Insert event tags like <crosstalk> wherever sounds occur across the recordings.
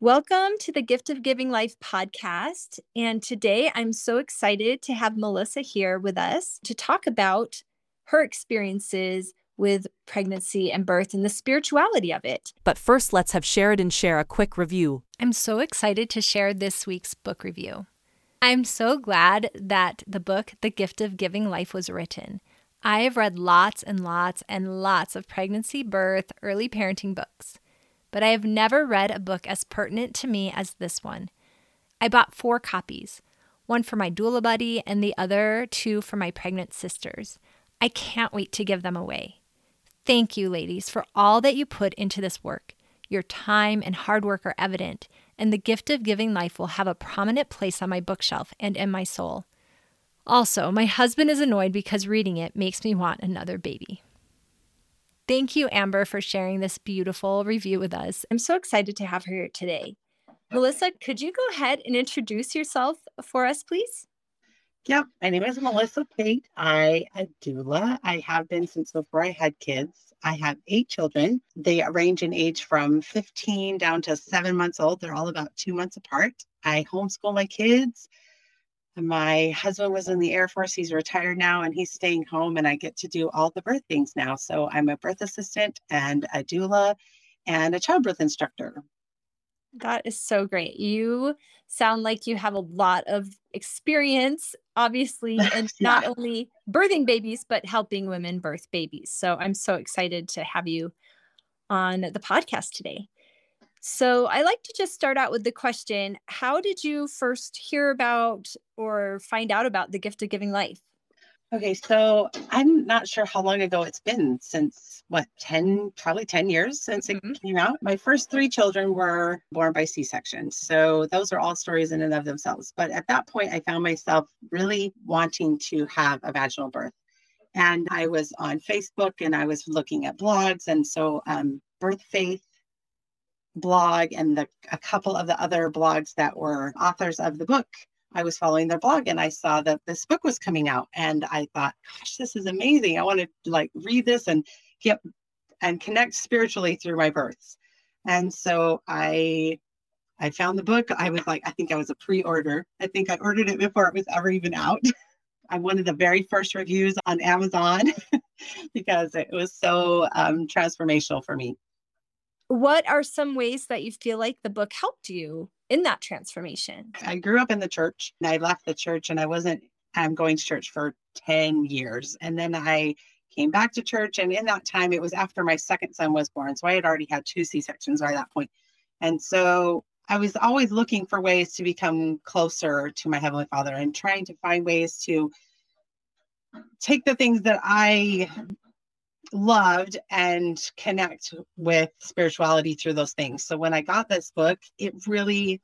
Welcome to the Gift of Giving Life podcast. And today I'm so excited to have Melissa here with us to talk about her experiences with pregnancy and birth and the spirituality of it. But first, let's have Sheridan share a quick review. I'm so excited to share this week's book review. I'm so glad that the book, The Gift of Giving Life, was written. I have read lots and lots and lots of pregnancy, birth, early parenting books but I have never read a book as pertinent to me as this one. I bought four copies one for my doula buddy and the other two for my pregnant sisters. I can't wait to give them away. Thank you, ladies, for all that you put into this work. Your time and hard work are evident, and the gift of giving life will have a prominent place on my bookshelf and in my soul. Also, my husband is annoyed because reading it makes me want another baby. Thank you, Amber, for sharing this beautiful review with us. I'm so excited to have her here today. Melissa, could you go ahead and introduce yourself for us, please? Yep, my name is Melissa Pate. I am doula. I have been since before I had kids. I have eight children. They range in age from 15 down to seven months old. They're all about two months apart. I homeschool my kids. My husband was in the Air Force. He's retired now and he's staying home, and I get to do all the birth things now. So I'm a birth assistant and a doula and a childbirth instructor. That is so great. You sound like you have a lot of experience, obviously, <laughs> and yeah. not only birthing babies, but helping women birth babies. So I'm so excited to have you on the podcast today. So I like to just start out with the question How did you first hear about or find out about the gift of giving life? Okay, so I'm not sure how long ago it's been since what 10 probably 10 years since mm-hmm. it came out. My first 3 children were born by C-section. So those are all stories in and of themselves. But at that point I found myself really wanting to have a vaginal birth. And I was on Facebook and I was looking at blogs and so um, Birth Faith blog and the, a couple of the other blogs that were authors of the book I was following their blog and I saw that this book was coming out and I thought, gosh, this is amazing. I want to like read this and get and connect spiritually through my births. And so I I found the book. I was like, I think I was a pre-order. I think I ordered it before it was ever even out. <laughs> I'm one of the very first reviews on Amazon <laughs> because it was so um, transformational for me what are some ways that you feel like the book helped you in that transformation? I grew up in the church and I left the church and I wasn't I'm going to church for 10 years. And then I came back to church. And in that time, it was after my second son was born. So I had already had two C sections by that point. And so I was always looking for ways to become closer to my Heavenly Father and trying to find ways to take the things that I loved and connect with spirituality through those things. So when I got this book, it really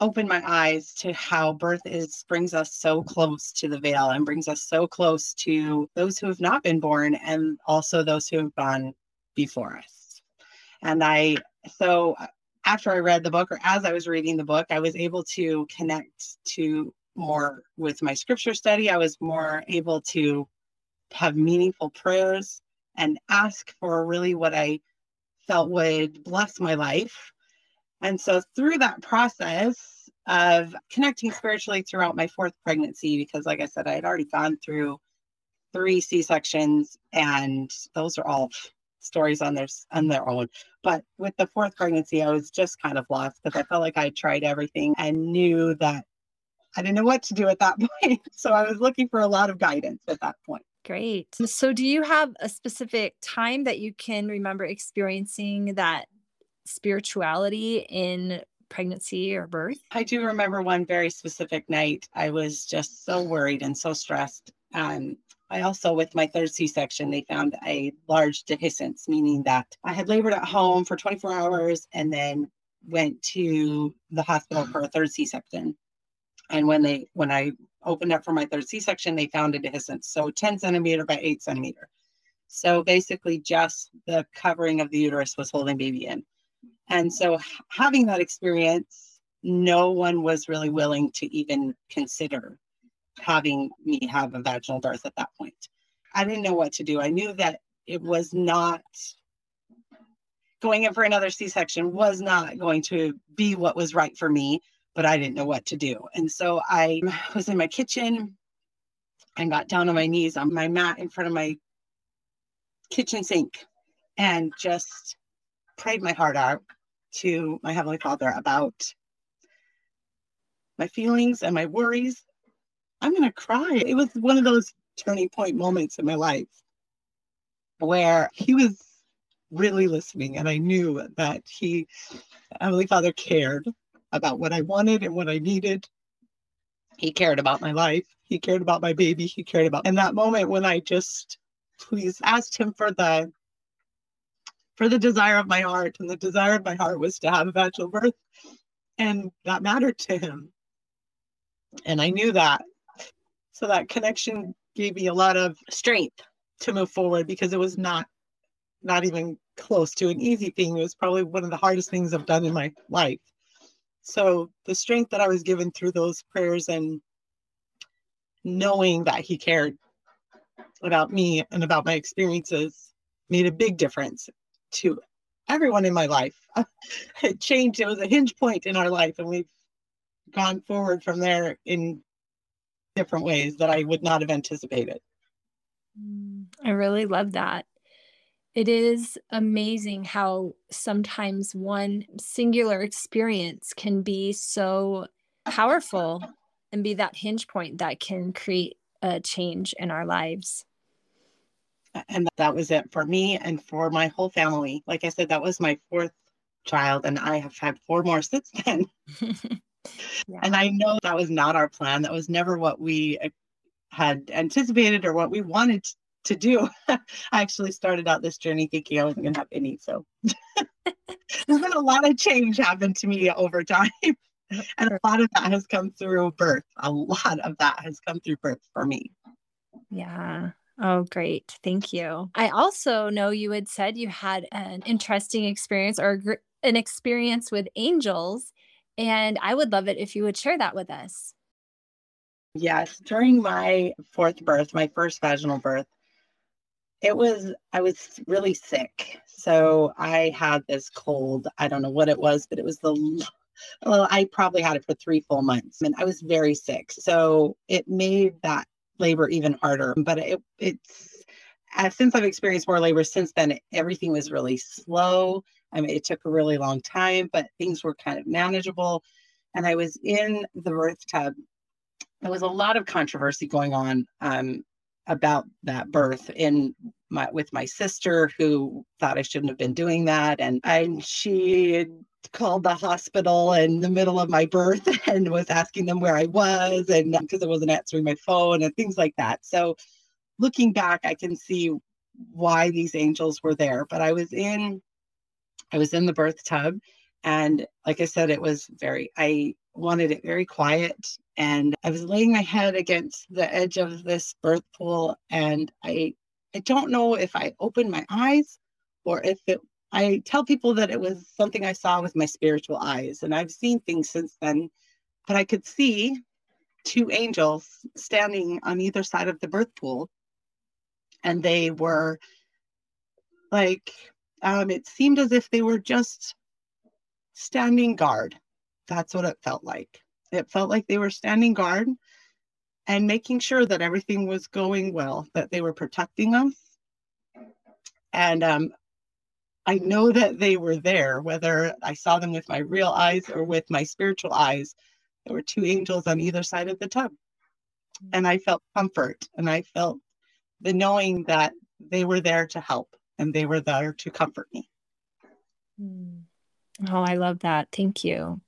opened my eyes to how birth is brings us so close to the veil and brings us so close to those who have not been born and also those who have gone before us. And I so uh, after I read the book or as I was reading the book, I was able to connect to more with my scripture study. I was more able to have meaningful prayers and ask for really what I felt would bless my life. And so through that process of connecting spiritually throughout my fourth pregnancy, because like I said, I had already gone through three C-sections and those are all stories on their on their own. But with the fourth pregnancy, I was just kind of lost because I felt like I tried everything and knew that I didn't know what to do at that <laughs> point. So I was looking for a lot of guidance at that point. Great. So, do you have a specific time that you can remember experiencing that spirituality in pregnancy or birth? I do remember one very specific night. I was just so worried and so stressed. Um, I also, with my third C section, they found a large dehiscence, meaning that I had labored at home for 24 hours and then went to the hospital for a third C section. And when they, when I opened up for my third C-section, they found a dehiscence. So 10 centimeter by eight centimeter. So basically just the covering of the uterus was holding baby in. And so having that experience, no one was really willing to even consider having me have a vaginal birth at that point. I didn't know what to do. I knew that it was not going in for another C section was not going to be what was right for me, but I didn't know what to do. And so I <sighs> was in my kitchen and got down on my knees on my mat in front of my kitchen sink and just prayed my heart out to my Heavenly Father about my feelings and my worries. I'm going to cry. It was one of those turning point moments in my life where He was really listening. And I knew that He, Heavenly Father, cared about what I wanted and what I needed. He cared about my life. He cared about my baby. He cared about. In that moment when I just please asked Him for the for the desire of my heart. And the desire of my heart was to have a vaginal birth. And that mattered to him. And I knew that. So that connection gave me a lot of strength to move forward because it was not not even close to an easy thing. It was probably one of the hardest things I've done in my life. So the strength that I was given through those prayers and knowing that he cared about me and about my experiences made a big difference to everyone in my life. <laughs> it changed. It was a hinge point in our life, and we've gone forward from there in different ways that I would not have anticipated. Mm, I really love that. It is amazing how sometimes one singular experience can be so powerful and be that hinge point that can create a change in our lives and that was it for me and for my whole family. Like I said, that was my fourth child, and I have had four more <laughs> since then. <laughs> yeah. And I know that was not our plan. That was never what we uh, had anticipated or what we wanted to do. <laughs> I actually started out this journey thinking I wasn't going to have any. So <laughs> there's been a lot of change happen to me over time. <laughs> And a lot of that has come through birth. A lot of that has come through birth for me. Yeah. Oh, great. Thank you. I also know you had said you had an interesting experience or an experience with angels, and I would love it if you would share that with us. Yes. During my fourth birth, my first vaginal birth, it was, I was really sick. So I had this cold. I don't know what it was, but it was the well, I probably had it for three full months and I was very sick. So it made that labor even harder. But it, it's uh, since I've experienced more labor since then, it, everything was really slow. I mean, it took a really long time, but things were kind of manageable. And I was in the birth tub. There was a lot of controversy going on um, about that birth in my with my sister who thought I shouldn't have been doing that, and I she called the hospital in the middle of my birth <laughs> and was asking them where I was and because I wasn't answering my phone and things like that. So looking back, I can see why these angels were there. But I was in I was in the birth tub and like I said, it was very I wanted it very quiet. And I was laying my head against the edge of this birth pool and I I don't know if I opened my eyes or if it I tell people that it was something I saw with my spiritual eyes, and I've seen things since then. But I could see two angels standing on either side of the birth pool, and they were like, um, it seemed as if they were just standing guard. That's what it felt like. It felt like they were standing guard and making sure that everything was going well, that they were protecting us. And um, I know that they were there, whether I saw them with my real eyes or with my spiritual eyes. There were two angels on either side of the tub. And I felt comfort and I felt the knowing that they were there to help and they were there to comfort me. Oh, I love that. Thank you.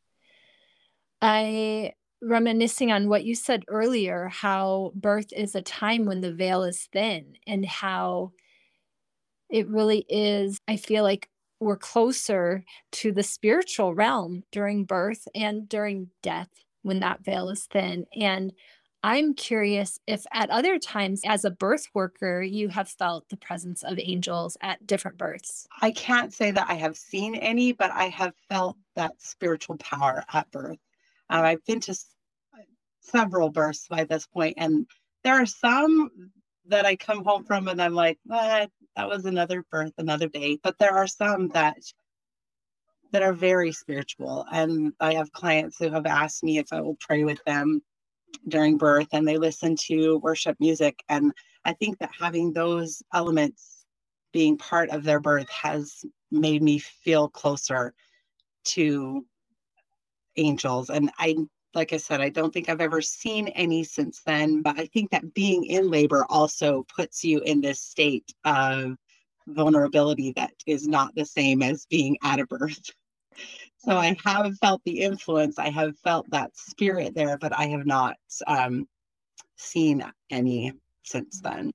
I reminiscing on what you said earlier how birth is a time when the veil is thin and how it really is, I feel like we're closer to the spiritual realm during birth and during death when that veil is thin. And I'm curious if at other times as a birth worker, you have felt the presence of angels at different births. I can't say that I have seen any, but I have felt that spiritual power at birth. Um, I've been to several births by this point, and there are some that I come home from and I'm like, what? that was another birth, another day. But there are some that that are very spiritual. And I have clients who have asked me if I will pray with them during birth and they listen to worship music. And I think that having those elements being part of their birth has made me feel closer to angels. And I, like I said, I don't think I've ever seen any since then, but I think that being in labor also puts you in this state of vulnerability that is not the same as being at a birth. <laughs> So I have felt the influence, I have felt that spirit there, but I have not um, seen any since then.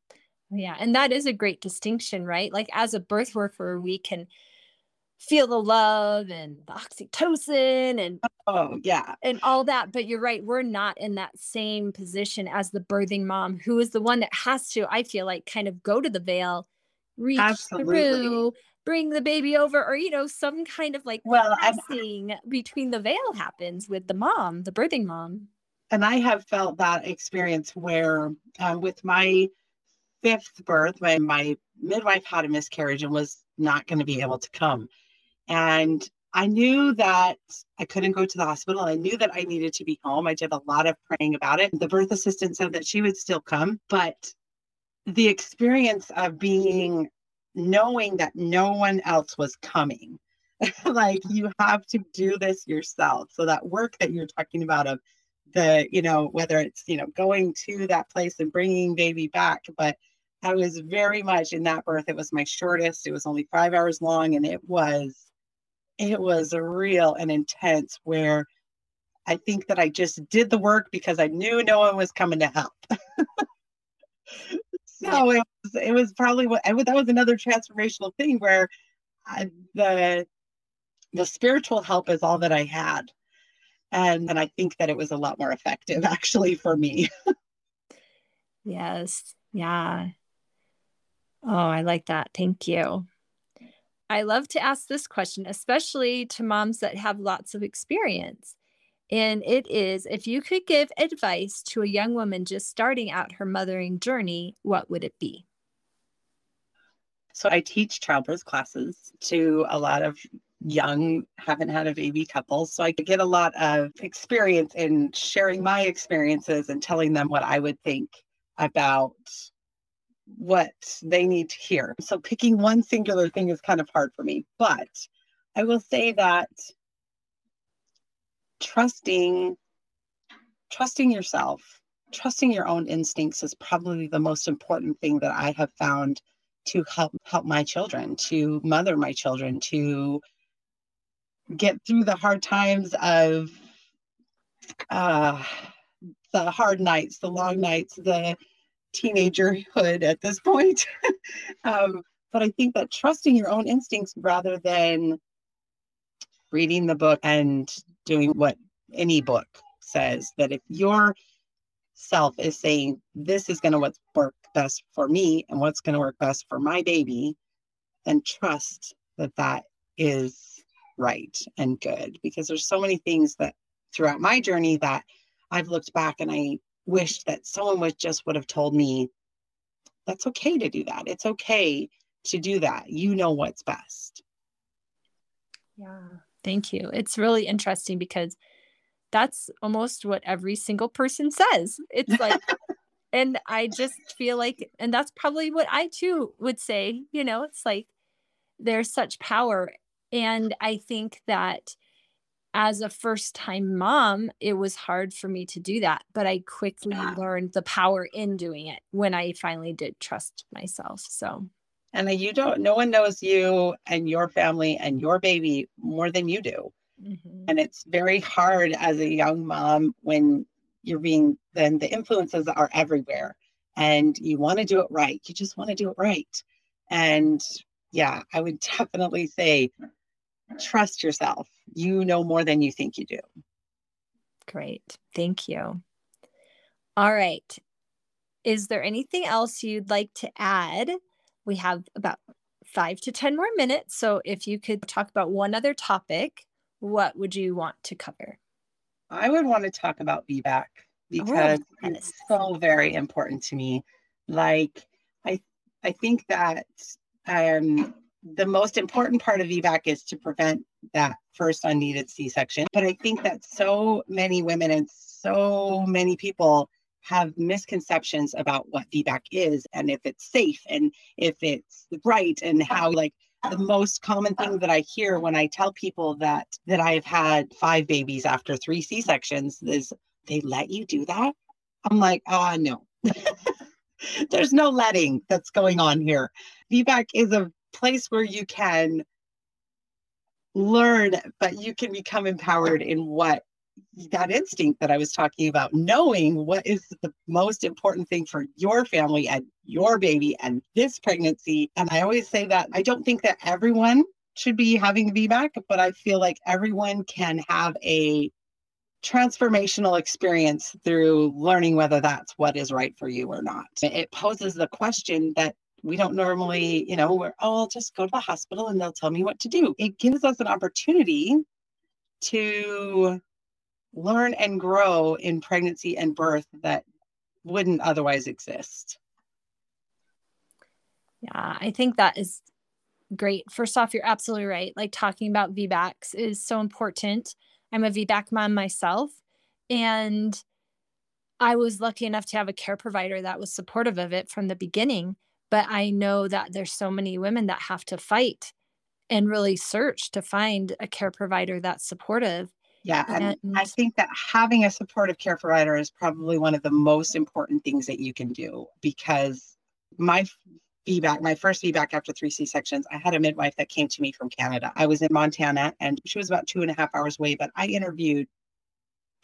Yeah. And that is a great distinction, right? Like as a birth worker, we can feel the love and the oxytocin and oh yeah and all that but you're right we're not in that same position as the birthing mom who is the one that has to i feel like kind of go to the veil reach Absolutely. through bring the baby over or you know some kind of like well passing between the veil happens with the mom the birthing mom and i have felt that experience where uh, with my fifth birth when my midwife had a miscarriage and was not going to be able to come and I knew that I couldn't go to the hospital. I knew that I needed to be home. I did a lot of praying about it. The birth assistant said that she would still come, but the experience of being knowing that no one else was coming, <laughs> like you have to do this yourself. So that work that you're talking about of the, you know, whether it's, you know, going to that place and bringing baby back, but I was very much in that birth. It was my shortest. It was only five hours long and it was it was real and intense where I think that I just did the work because I knew no one was coming to help. <laughs> so it was, it was probably what that was another transformational thing where I, the the spiritual help is all that I had. And, and I think that it was a lot more effective actually for me. <laughs> yes. Yeah. Oh, I like that. Thank you. I love to ask this question, especially to moms that have lots of experience. And it is if you could give advice to a young woman just starting out her mothering journey, what would it be? So I teach childbirth classes to a lot of young, haven't had a baby couples. So I get a lot of experience in sharing my experiences and telling them what I would think about what they need to hear. So picking one singular thing is kind of hard for me, but I will say that trusting trusting yourself, trusting your own instincts is probably the most important thing that I have found to help help my children, to mother my children, to get through the hard times of uh the hard nights, the long nights, the teenagerhood at this point. <laughs> um, but I think that trusting your own instincts rather than reading the book and doing what any book says, that if your self is saying this is going to work best for me and what's going to work best for my baby, then trust that that is right and good because there's so many things that throughout my journey that I've looked back and I wished that someone would just would have told me that's okay to do that. It's okay to do that. You know what's best. Yeah. Thank you. It's really interesting because that's almost what every single person says. It's like, <laughs> and I just feel like, and that's probably what I too would say. You know, it's like there's such power. And I think that as a first time mom, it was hard for me to do that. But I quickly yeah. learned the power in doing it when I finally did trust myself. So, and you don't, no one knows you and your family and your baby more than you do. Mm-hmm. And it's very hard as a young mom when you're being, then the influences are everywhere and you want to do it right. You just want to do it right. And yeah, I would definitely say trust yourself. You know more than you think you do. Great. Thank you. All right. Is there anything else you'd like to add? We have about five to 10 more minutes. So if you could talk about one other topic, what would you want to cover? I would want to talk about VBAC because oh, it's so very important to me. Like I I think that um the most important part of VBAC is to prevent that first unneeded C section. But I think that so many women and so many people have misconceptions about what VBAC is and if it's safe and if it's right and how like the most common thing that I hear when I tell people that that I've had five babies after three C-sections is they let you do that. I'm like, ah, oh, no. <laughs> There's no letting that's going on here. VBAC is a place where you can learn, but you can become empowered in what that instinct that I was talking about, knowing what is the most important thing for your family and your baby and this pregnancy. And I always say that I don't think that everyone should be having VBAC, but I feel like everyone can have a transformational experience through learning whether that's what is right for you or not. It poses the question that we don't normally, you know, we're, oh, I'll just go to the hospital and they'll tell me what to do. It gives us an opportunity to learn and grow in pregnancy and birth that wouldn't otherwise exist. Yeah, I think that is great. First off, you're absolutely right. Like talking about VBACs is so important. I'm a VBAC mom myself. And I was lucky enough to have a care provider that was supportive of it from the beginning. But I know that there's so many women that have to fight and really search to find a care provider that's supportive. Yeah. And, and I think that having a supportive care provider is probably one of the most important things that you can do because my VBAC, my first VBAC after three C sections, I had a midwife that came to me from Canada. I was in Montana and she was about two and a half hours away, but I interviewed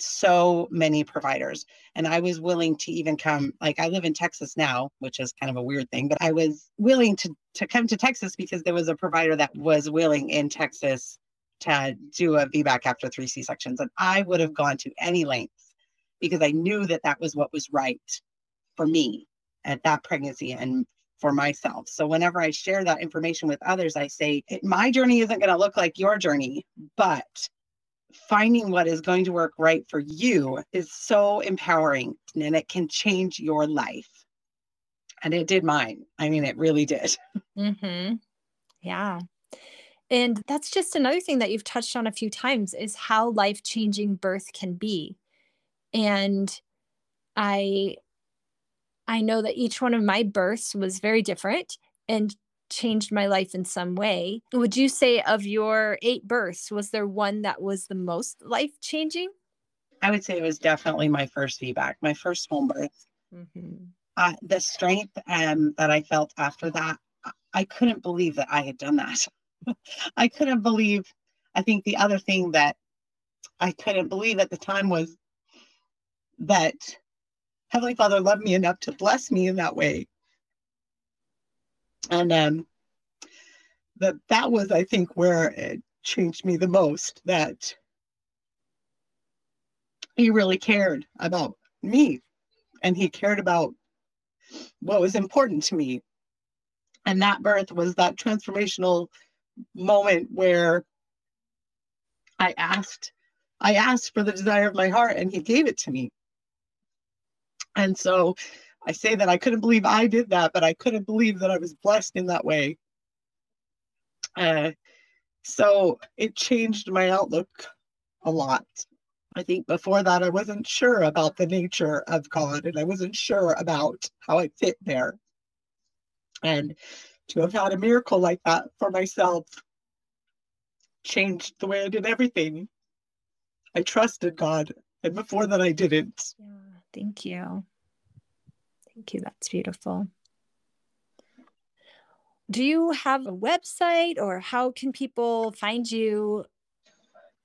so many providers and I was willing to even come like I live in Texas now, which is kind of a weird thing, but I was willing to to come to Texas because there was a provider that was willing in Texas to do a VBAC after three C sections and I would have gone to any lengths because I knew that that was what was right for me at that pregnancy and for myself. So whenever I share that information with others, I say, my journey isn't going to look like your journey, but finding what is going to work right for you is so empowering and it can change your life. And it did mine. I mean, it really did. <laughs> Mm-hmm. Yeah. And that's just another thing that you've touched on a few times is how life changing birth can be. And I I know that each one of my births was very different and changed my life in some way. Would you say of your eight births, was there one that was the most life changing? I would say it was definitely my first VBAC, my first home birth. Mm-hmm. Uh, the strength um, that I felt after that, I couldn't believe that I had done that. <laughs> I couldn't believe. I think the other thing that I couldn't believe at the time was that Heavenly Father loved me enough to bless me in that way. And um, that that was, I think, where it changed me the most. That he really cared about me, and he cared about what was important to me. And that birth was that transformational moment where I asked, I asked for the desire of my heart, and he gave it to me. And so I say that I couldn't believe I did that, but I couldn't believe that I was blessed in that way. Uh, so it changed my outlook a lot. I think before that, I wasn't sure about the nature of God and I wasn't sure about how I fit there. And to have had a miracle like that for myself changed the way I did everything. I trusted God, and before that, I didn't. Yeah. Thank you. Thank you. That's beautiful. Do you have a website or how can people find you?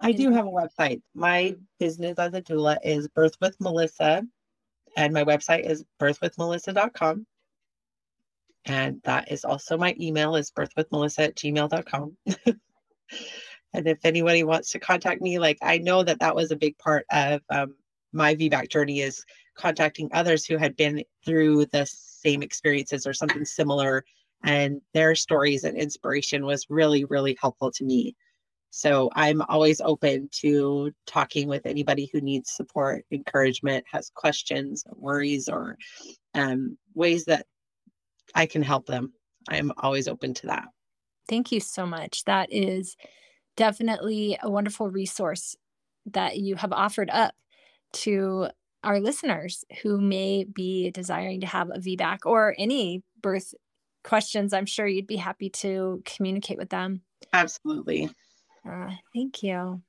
I do have a website. My business as a doula is Birth with Melissa, and my website is birthwithmelissa.com. And that is also my email is birthwithmelissa at gmail.com. <laughs> and if anybody wants to contact me, like I know that that was a big part of um, my VBAC journey is contacting others who had been through the same experiences or something similar. And their stories and inspiration was really, really helpful to me. So I'm always open to talking with anybody who needs support, encouragement, has questions, worries, or um, ways that I can help them. I'm always open to that. Thank you so much. That is definitely a wonderful resource that you have offered up to our listeners who may be desiring to have a VBAC or any birth questions. I'm sure you'd be happy to communicate with them. Absolutely. Uh, thank you.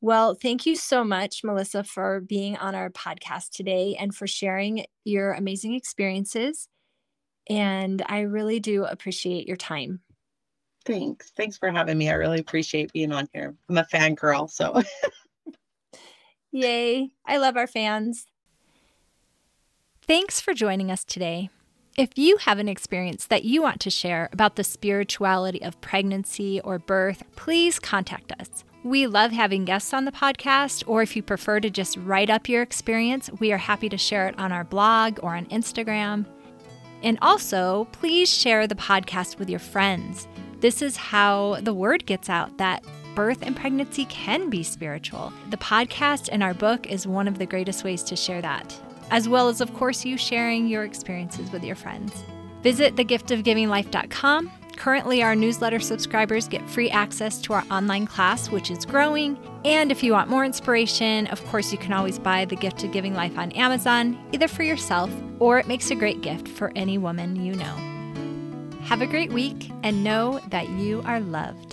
Well, thank you so much, Melissa, for being on our podcast today and for sharing your amazing experiences. And I really do appreciate your time. Thanks. Thanks for having me. I really appreciate being on here. I'm a fan girl, so. <laughs> Yay. I love our fans. Thanks for joining us today. If you have an experience that you want to share about the spirituality of pregnancy or birth, please contact us. We love having guests on the podcast, or if you prefer to just write up your experience, we are happy to share it on our blog or on Instagram. And also, please share the podcast with your friends. This is how the word gets out that birth and pregnancy can be spiritual. The podcast and our book is one of the greatest ways to share that, as well as, of course, you sharing your experiences with your friends. Visit thegiftofgivinglife.com Currently, our newsletter subscribers get free access to our online class, which is growing. And if you want more inspiration, of course, you can always buy The Gift of Giving Life on Amazon, either for yourself or it makes a great gift for any woman you know. Have a great week and know that you are loved.